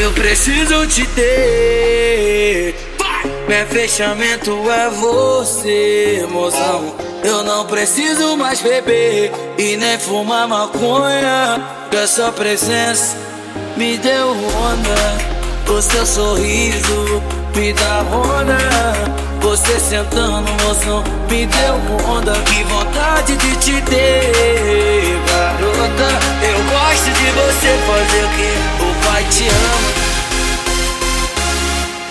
Eu preciso te ter. Meu fechamento é você, mozão. Eu não preciso mais beber e nem fumar maconha. Que a sua presença me deu onda. O seu sorriso me dá onda. Você sentando, mozão, me deu onda. Que vontade de te ter,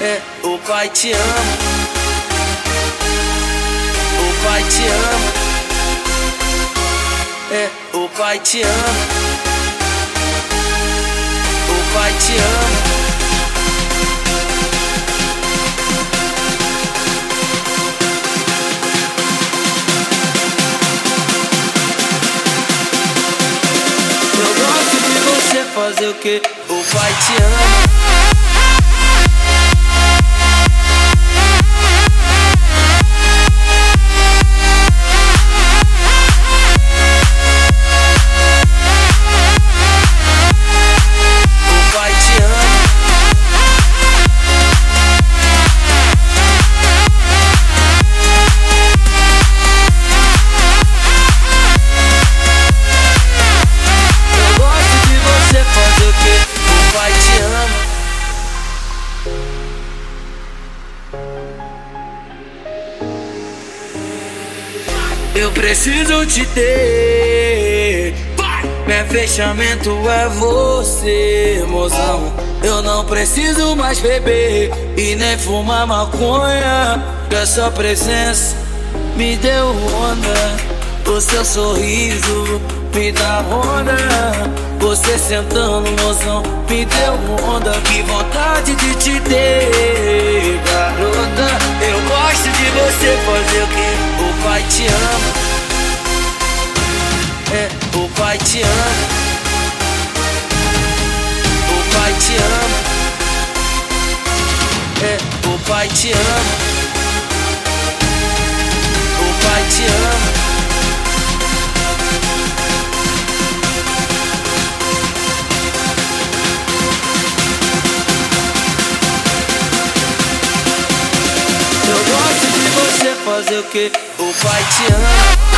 É, o pai te ama. O pai te ama. É, o pai te ama. O pai te ama. Fazer o que o pai te ama. Eu preciso te ter. Meu fechamento é você, mozão. Eu não preciso mais beber e nem fumar maconha. Que a sua presença me deu onda. O seu sorriso me dá onda. Você sentando, mozão, me deu onda. Que vontade de te ter, garota. Eu gosto de você fazer o que pai te ama. É, o pai te ama. O pai te ama. É, o pai te ama. O pai te ama. Eu gosto de você fazer o que o pai te ama.